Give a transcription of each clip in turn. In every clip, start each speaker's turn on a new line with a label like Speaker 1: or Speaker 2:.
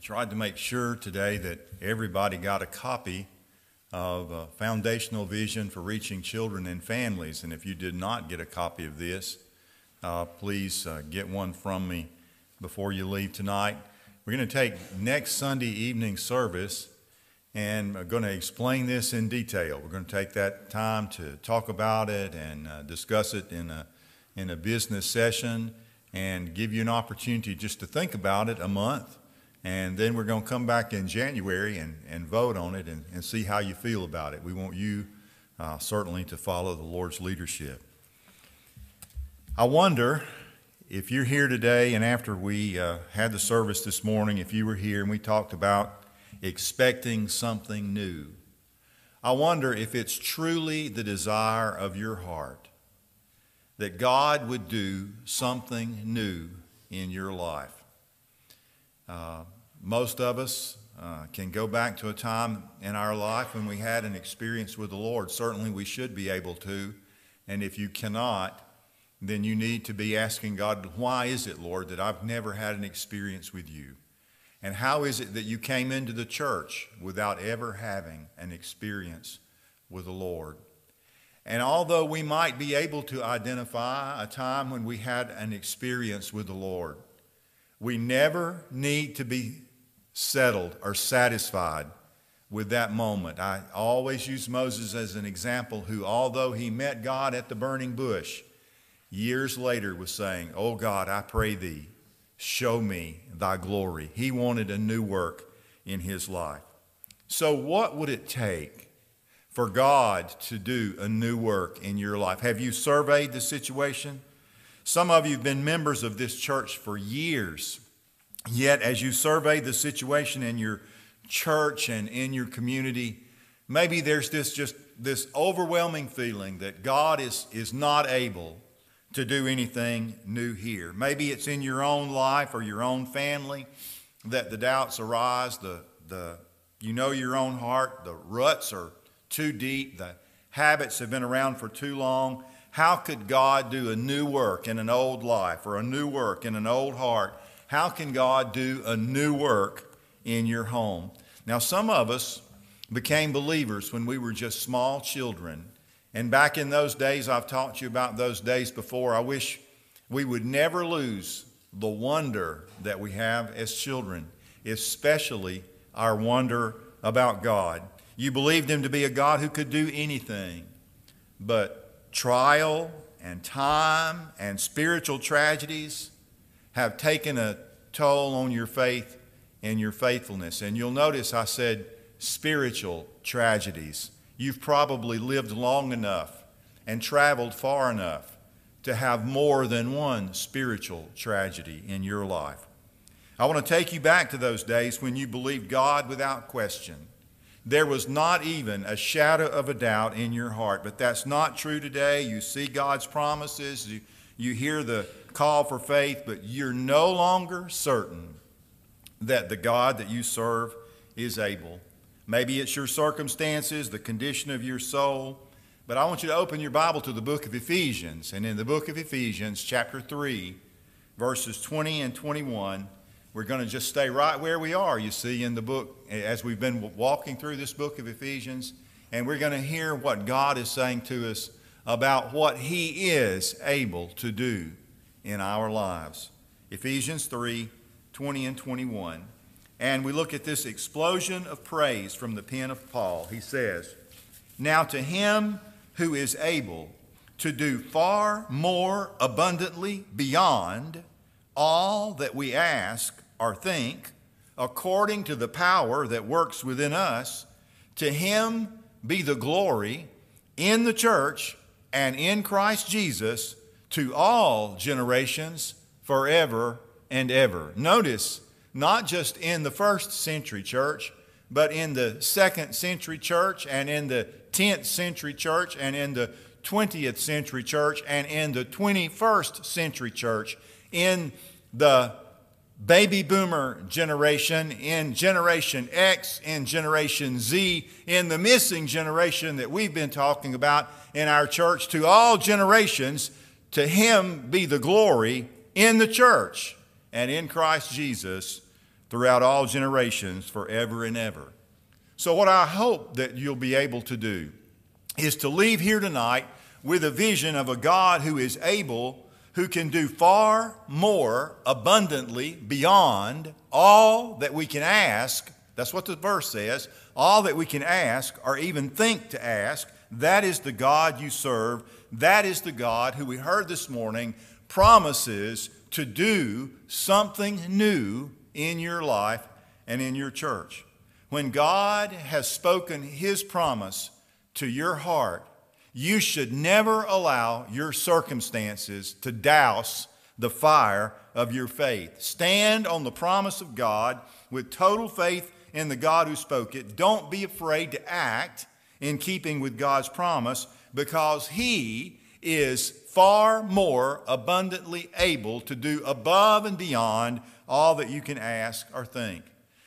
Speaker 1: Tried to make sure today that everybody got a copy of a Foundational Vision for Reaching Children and Families. And if you did not get a copy of this, uh, please uh, get one from me before you leave tonight. We're going to take next Sunday evening service and I'm going to explain this in detail. We're going to take that time to talk about it and uh, discuss it in a, in a business session and give you an opportunity just to think about it a month. And then we're going to come back in January and, and vote on it and, and see how you feel about it. We want you uh, certainly to follow the Lord's leadership. I wonder if you're here today and after we uh, had the service this morning, if you were here and we talked about expecting something new, I wonder if it's truly the desire of your heart that God would do something new in your life. Most of us uh, can go back to a time in our life when we had an experience with the Lord. Certainly, we should be able to. And if you cannot, then you need to be asking God, why is it, Lord, that I've never had an experience with you? And how is it that you came into the church without ever having an experience with the Lord? And although we might be able to identify a time when we had an experience with the Lord, we never need to be settled or satisfied with that moment. I always use Moses as an example, who, although he met God at the burning bush, years later was saying, Oh God, I pray thee, show me thy glory. He wanted a new work in his life. So, what would it take for God to do a new work in your life? Have you surveyed the situation? Some of you have been members of this church for years. Yet, as you survey the situation in your church and in your community, maybe there's this just this overwhelming feeling that God is, is not able to do anything new here. Maybe it's in your own life or your own family that the doubts arise, the, the you know your own heart, the ruts are too deep, the habits have been around for too long. How could God do a new work in an old life or a new work in an old heart? How can God do a new work in your home? Now, some of us became believers when we were just small children. And back in those days, I've to you about those days before. I wish we would never lose the wonder that we have as children, especially our wonder about God. You believed Him to be a God who could do anything, but trial and time and spiritual tragedies have taken a toll on your faith and your faithfulness. And you'll notice I said spiritual tragedies. You've probably lived long enough and traveled far enough to have more than one spiritual tragedy in your life. I want to take you back to those days when you believed God without question there was not even a shadow of a doubt in your heart. But that's not true today. You see God's promises, you, you hear the call for faith, but you're no longer certain that the God that you serve is able. Maybe it's your circumstances, the condition of your soul. But I want you to open your Bible to the book of Ephesians. And in the book of Ephesians, chapter 3, verses 20 and 21, we're going to just stay right where we are, you see, in the book, as we've been walking through this book of Ephesians, and we're going to hear what God is saying to us about what He is able to do in our lives. Ephesians 3 20 and 21. And we look at this explosion of praise from the pen of Paul. He says, Now to Him who is able to do far more abundantly beyond all that we ask or think, according to the power that works within us, to him be the glory in the church and in Christ Jesus to all generations forever and ever. Notice, not just in the first century church, but in the second century church and in the 10th century church and in the 20th century church and in the 21st century church, in the baby boomer generation, in Generation X, in Generation Z, in the missing generation that we've been talking about in our church, to all generations, to Him be the glory in the church and in Christ Jesus throughout all generations, forever and ever. So, what I hope that you'll be able to do is to leave here tonight with a vision of a God who is able, who can do far more abundantly beyond all that we can ask. That's what the verse says. All that we can ask or even think to ask. That is the God you serve. That is the God who we heard this morning promises to do something new in your life and in your church. When God has spoken His promise to your heart, you should never allow your circumstances to douse the fire of your faith. Stand on the promise of God with total faith in the God who spoke it. Don't be afraid to act in keeping with God's promise because He is far more abundantly able to do above and beyond all that you can ask or think.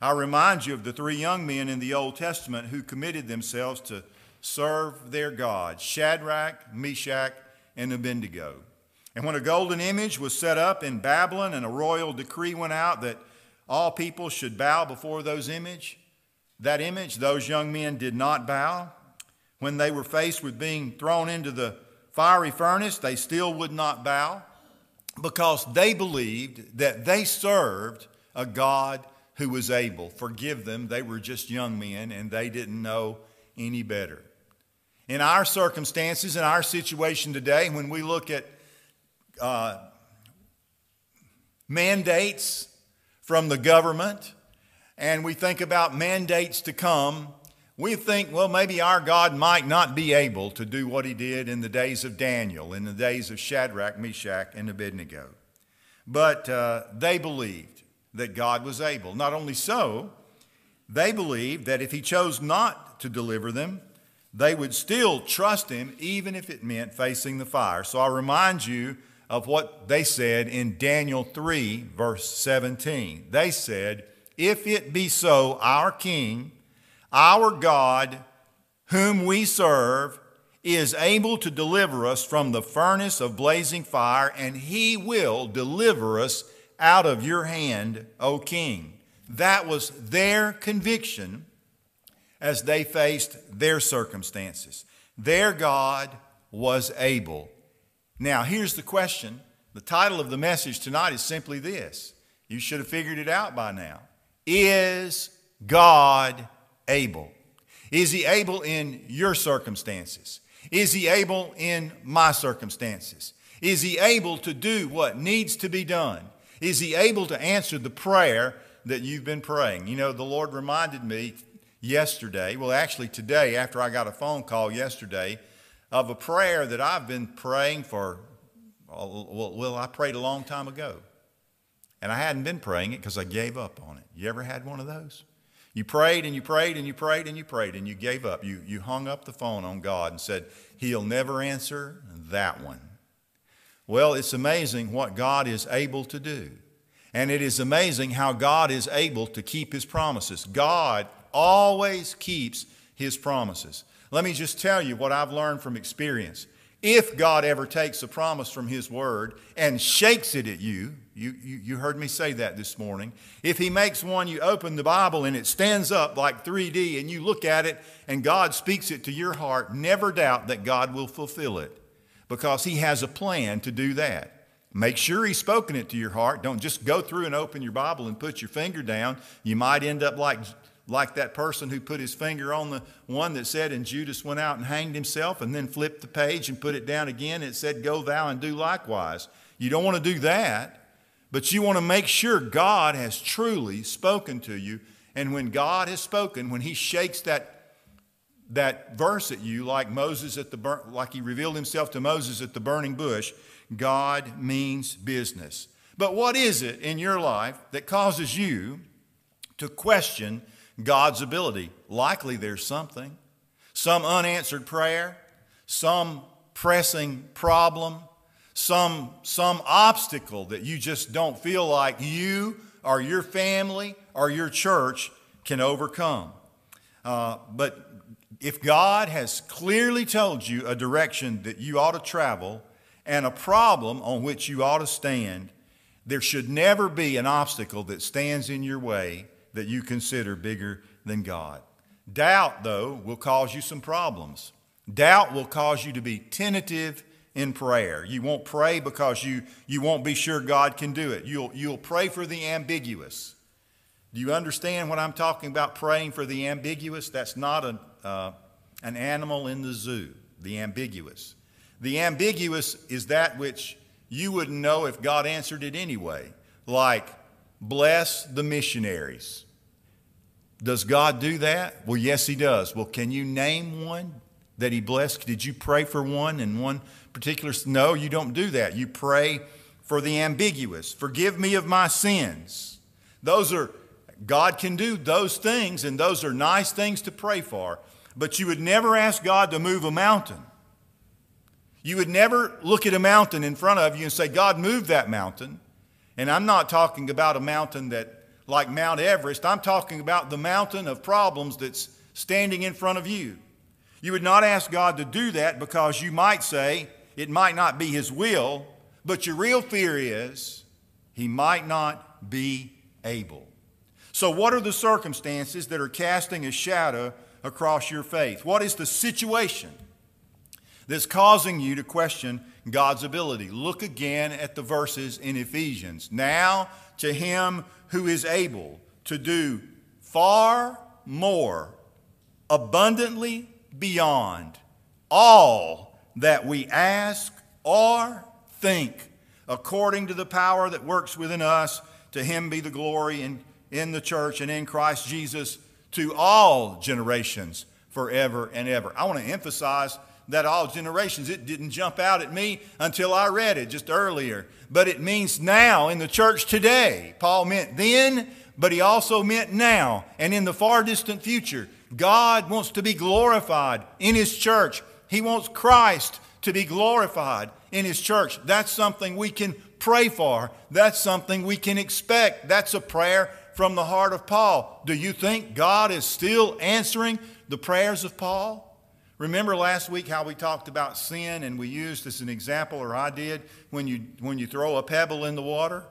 Speaker 1: I remind you of the three young men in the Old Testament who committed themselves to serve their God Shadrach, Meshach, and Abednego. And when a golden image was set up in Babylon and a royal decree went out that all people should bow before those image, that image, those young men did not bow. When they were faced with being thrown into the fiery furnace, they still would not bow because they believed that they served a God who was able. Forgive them, they were just young men and they didn't know any better. In our circumstances, in our situation today, when we look at uh, mandates from the government and we think about mandates to come, we think, well, maybe our God might not be able to do what he did in the days of Daniel, in the days of Shadrach, Meshach, and Abednego. But uh, they believed that God was able. Not only so, they believed that if He chose not to deliver them, they would still trust Him even if it meant facing the fire. So I remind you of what they said in Daniel 3, verse 17. They said, If it be so, our King, our God, whom we serve, is able to deliver us from the furnace of blazing fire, and he will deliver us out of your hand, O king. That was their conviction as they faced their circumstances. Their God was able. Now, here's the question. The title of the message tonight is simply this. You should have figured it out by now. Is God able? Is He able in your circumstances? Is He able in my circumstances? Is He able to do what needs to be done? Is He able to answer the prayer that you've been praying? You know, the Lord reminded me yesterday, well, actually today, after I got a phone call yesterday, of a prayer that I've been praying for, well, I prayed a long time ago. And I hadn't been praying it because I gave up on it. You ever had one of those? You prayed and you prayed and you prayed and you prayed and you gave up. You, you hung up the phone on God and said, He'll never answer that one. Well, it's amazing what God is able to do. And it is amazing how God is able to keep his promises. God always keeps his promises. Let me just tell you what I've learned from experience. If God ever takes a promise from his word and shakes it at you, you, you, you heard me say that this morning. If he makes one, you open the Bible and it stands up like 3D and you look at it and God speaks it to your heart, never doubt that God will fulfill it because He has a plan to do that. Make sure He's spoken it to your heart. Don't just go through and open your Bible and put your finger down. You might end up like, like that person who put his finger on the one that said, and Judas went out and hanged himself, and then flipped the page and put it down again. It said, Go thou and do likewise. You don't want to do that, but you want to make sure God has truly spoken to you. And when God has spoken, when He shakes that that verse at you like Moses at the like he revealed himself to Moses at the burning bush, God means business. But what is it in your life that causes you to question God's ability? Likely there's something. Some unanswered prayer, some pressing problem, some, some obstacle that you just don't feel like you or your family or your church can overcome. Uh, but if God has clearly told you a direction that you ought to travel and a problem on which you ought to stand, There should never be an obstacle that stands in your way that you consider bigger than God. Doubt, though, will cause you some problems. Doubt will cause you to be tentative in prayer. You won't pray because you, you won't be sure God can do it. You'll, you'll pray for the ambiguous. Do you understand what I'm talking about praying for the ambiguous? That's not a, uh, an animal in the zoo, the ambiguous. The ambiguous is that which you wouldn't know if God answered it anyway, like, bless the missionaries. Does God do that? Well, yes, He does. Well, can you name one that He blessed? Did you pray for one in one particular? No, you don't do that. You pray for the ambiguous. Forgive me of my sins. Those are, God can do those things, and those are nice things to pray for, but you would never ask God to move a mountain. You would never look at a mountain in front of you and say, God, move that mountain. And I'm not talking about a mountain that like Mount Everest. I'm talking about the mountain of problems that's standing in front of you. You would not ask God to do that because you might say it might not be His will, but your real fear is He might not be able. So, what are the circumstances that are casting a shadow across your faith? What is the situation that's causing you to question God's ability? Look again at the verses in Ephesians. Now, to Him who is able to do far more abundantly beyond all that we ask or think, according to the power that works within us. To him be the glory in, in the church and in Christ Jesus to all generations forever and ever. I want to emphasize that all generations. It didn't jump out at me until I read it just earlier. But it means now in the church today. Paul meant then, but he also meant now and in the far distant future. God wants to be glorified in his church. He wants Christ to be glorified in his church. That's something we can pray for. That's something we can expect. That's a prayer from the heart of Paul. Do you think God is still answering the prayers of Paul? Remember last week how we talked about sin and we used as an example, or I did, when you, when you throw a pebble in the water?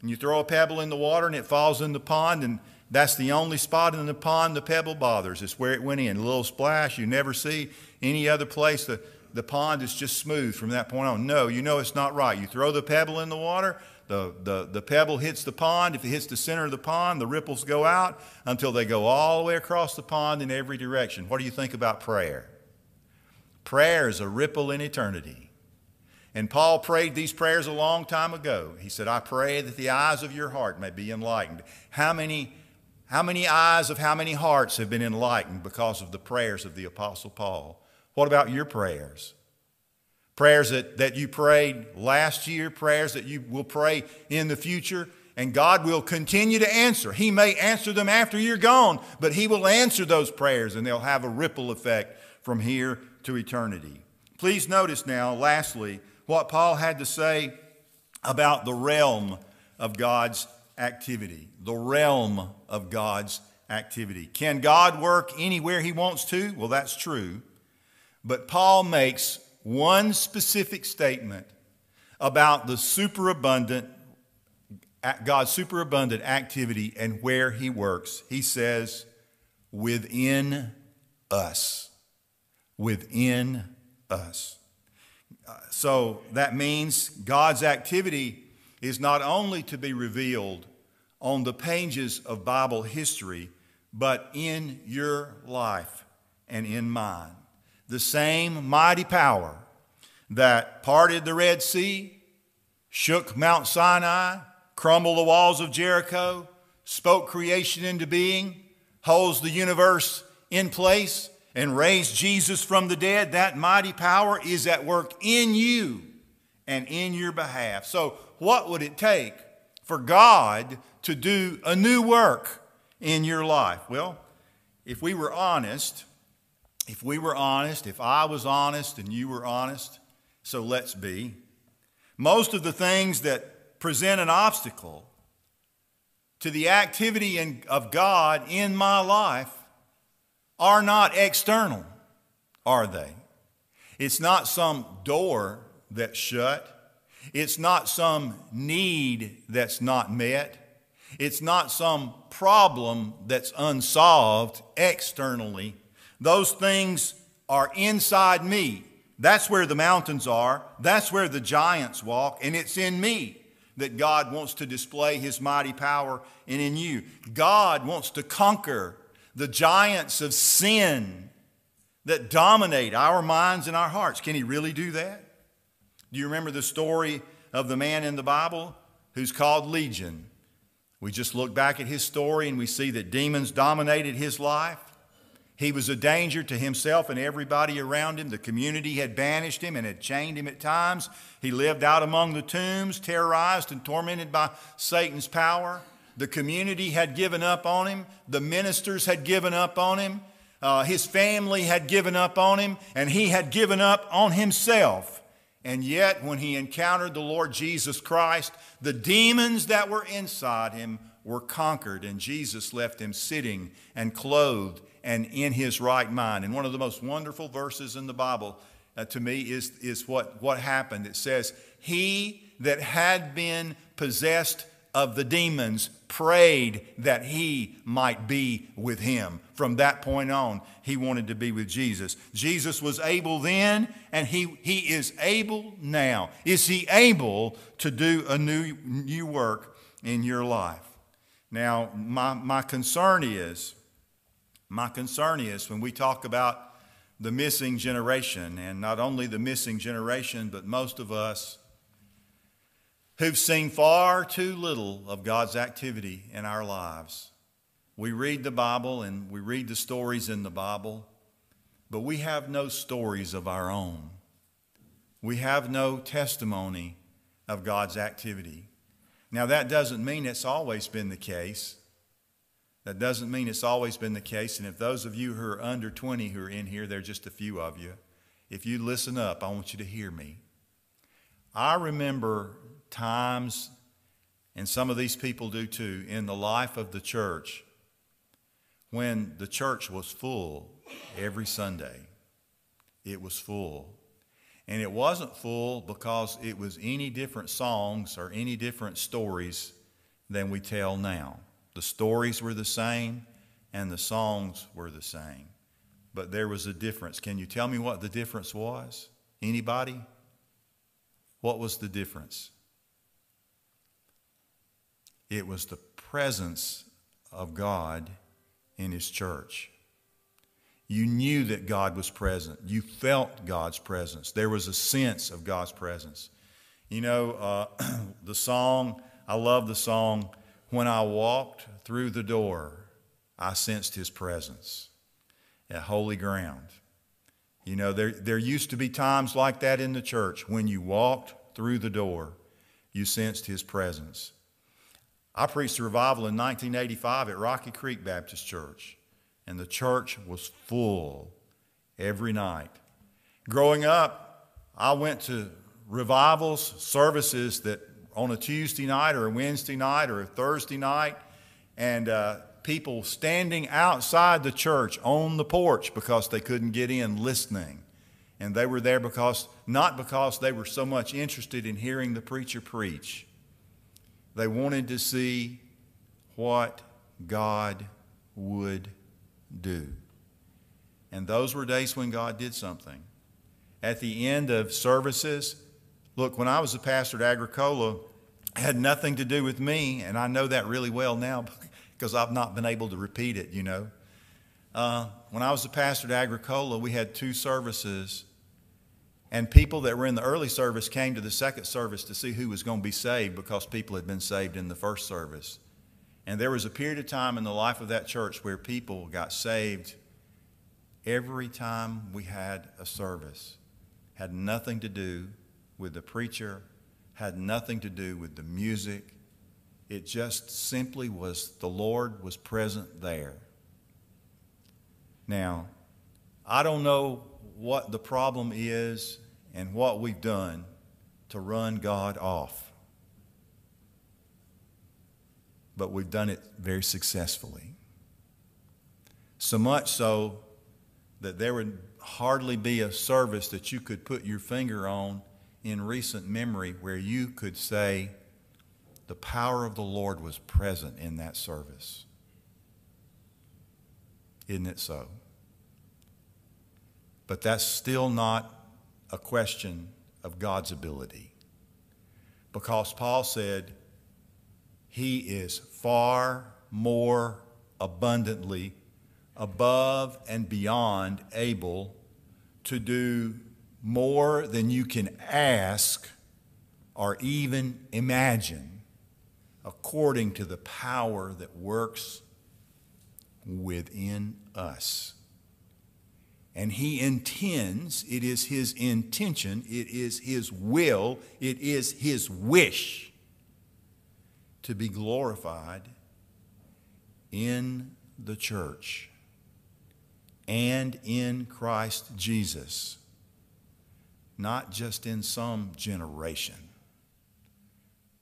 Speaker 1: And you throw a pebble in the water and it falls in the pond, and that's the only spot in the pond the pebble bothers. It's where it went in. A little splash. You never see any other place. The, the pond is just smooth from that point on. No, you know it's not right. You throw the pebble in the water, the, the, the pebble hits the pond. If it hits the center of the pond, the ripples go out until they go all the way across the pond in every direction. What do you think about prayer? Prayer is a ripple in eternity. And Paul prayed these prayers a long time ago. He said, I pray that the eyes of your heart may be enlightened. How many, how many eyes of how many hearts have been enlightened because of the prayers of the Apostle Paul? What about your prayers? Prayers that, that you prayed last year, prayers that you will pray in the future, and God will continue to answer. He may answer them after you're gone, but He will answer those prayers and they'll have a ripple effect from here to eternity. Please notice now, lastly, what Paul had to say about the realm of God's activity. The realm of God's activity. Can God work anywhere he wants to? Well, that's true. But Paul makes one specific statement about the superabundant God's superabundant activity and where he works. He says, within us within us. Uh, so that means God's activity is not only to be revealed on the pages of Bible history, but in your life and in mine. The same mighty power that parted the Red Sea, shook Mount Sinai, crumbled the walls of Jericho, spoke creation into being, holds the universe in place, and raised Jesus from the dead, that mighty power is at work in you and in your behalf. So, what would it take for God to do a new work in your life? Well, if we were honest, if we were honest, if I was honest and you were honest, so let's be, most of the things that present an obstacle to the activity in, of God in my life are not external, are they? It's not some door that's shut. It's not some need that's not met. It's not some problem that's unsolved externally. Those things are inside me. That's where the mountains are. That's where the giants walk, and it's in me that God wants to display his mighty power and in you. God wants to conquer the giants of sin that dominate our minds and our hearts. Can he really do that? Do you remember the story of the man in the Bible who's called Legion? We just look back at his story and we see that demons dominated his life. He was a danger to himself and everybody around him. The community had banished him and had chained him at times. He lived out among the tombs, terrorized and tormented by Satan's power. The community had given up on him. The ministers had given up on him. Uh, his family had given up on him, and he had given up on himself. And yet, when he encountered the Lord Jesus Christ, the demons that were inside him were conquered, and Jesus left him sitting and clothed and in his right mind. And one of the most wonderful verses in the Bible uh, to me is, is what, what happened. It says, He that had been possessed of the demons prayed that he might be with him. From that point on, he wanted to be with Jesus. Jesus was able then, and he, he is able now. Is he able to do a new, new work in your life? Now, my, my concern is, my concern is when we talk about the missing generation, and not only the missing generation, but most of us who've seen far too little of God's activity in our lives. We read the Bible and we read the stories in the Bible, but we have no stories of our own. We have no testimony of God's activity. Now, that doesn't mean it's always been the case. That doesn't mean it's always been the case. And if those of you who are under 20 who are in here, there are just a few of you. If you listen up, I want you to hear me. I remember times, and some of these people do too, in the life of the church when the church was full every Sunday. It was full. And it wasn't full because it was any different songs or any different stories than we tell now. The stories were the same and the songs were the same. But there was a difference. Can you tell me what the difference was? Anybody? What was the difference? It was the presence of God in His church. You knew that God was present. You felt God's presence. There was a sense of God's presence. You know, uh, the song, I love the song, When I Walked Through the Door, I Sensed His Presence at Holy Ground. You know, there, there used to be times like that in the church. When you walked through the door, you sensed His presence. I preached a revival in 1985 at Rocky Creek Baptist Church, and the church was full every night. Growing up, I went to revivals, services that on a Tuesday night or a Wednesday night or a Thursday night, and uh, people standing outside the church on the porch because they couldn't get in listening. And they were there because, not because they were so much interested in hearing the preacher preach they wanted to see what God would do. And those were days when God did something. At the end of services, look, when I was a pastor at Agricola, it had nothing to do with me, and I know that really well now because I've not been able to repeat it, you know. Uh, when I was a pastor at Agricola, we had two services and people that were in the early service came to the second service to see who was going to be saved because people had been saved in the first service. And there was a period of time in the life of that church where people got saved every time we had a service. Had nothing to do with the preacher, had nothing to do with the music. It just simply was the Lord was present there. Now, I don't know what the problem is and what we've done to run God off. But we've done it very successfully. So much so that there would hardly be a service that you could put your finger on in recent memory where you could say the power of the Lord was present in that service? Isn't it so? But that's still not a question of God's ability. Because Paul said, He is far more abundantly above and beyond able to do more than you can ask or even imagine according to the power that works within us. And he intends, it is his intention, it is his will, it is his wish to be glorified in the church and in Christ Jesus, not just in some generation,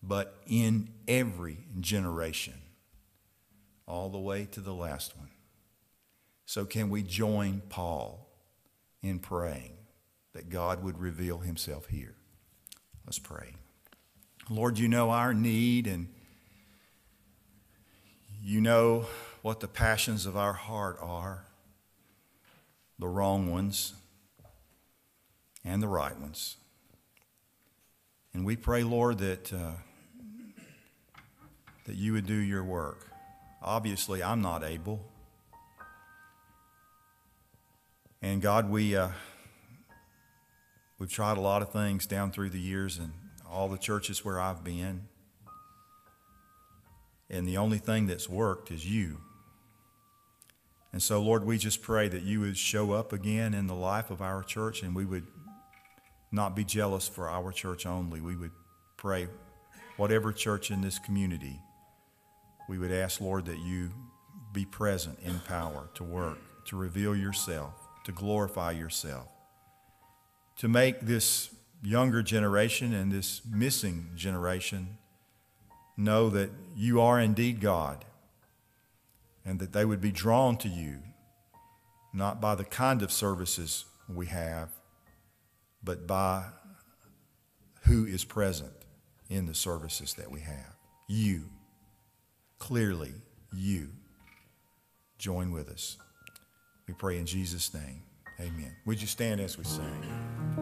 Speaker 1: but in every generation, all the way to the last one. So, can we join Paul in praying that God would reveal himself here? Let's pray. Lord, you know our need and you know what the passions of our heart are the wrong ones and the right ones. And we pray, Lord, that, uh, that you would do your work. Obviously, I'm not able. And God, we, uh, we've tried a lot of things down through the years and all the churches where I've been. And the only thing that's worked is you. And so, Lord, we just pray that you would show up again in the life of our church and we would not be jealous for our church only. We would pray, whatever church in this community, we would ask, Lord, that you be present in power to work, to reveal yourself, to glorify yourself, to make this younger generation and this missing generation know that you are indeed God and that they would be drawn to you, not by the kind of services we have, but by who is present in the services that we have. You, clearly, you. Join with us. We pray in Jesus' name. Amen. Would you stand as we sing?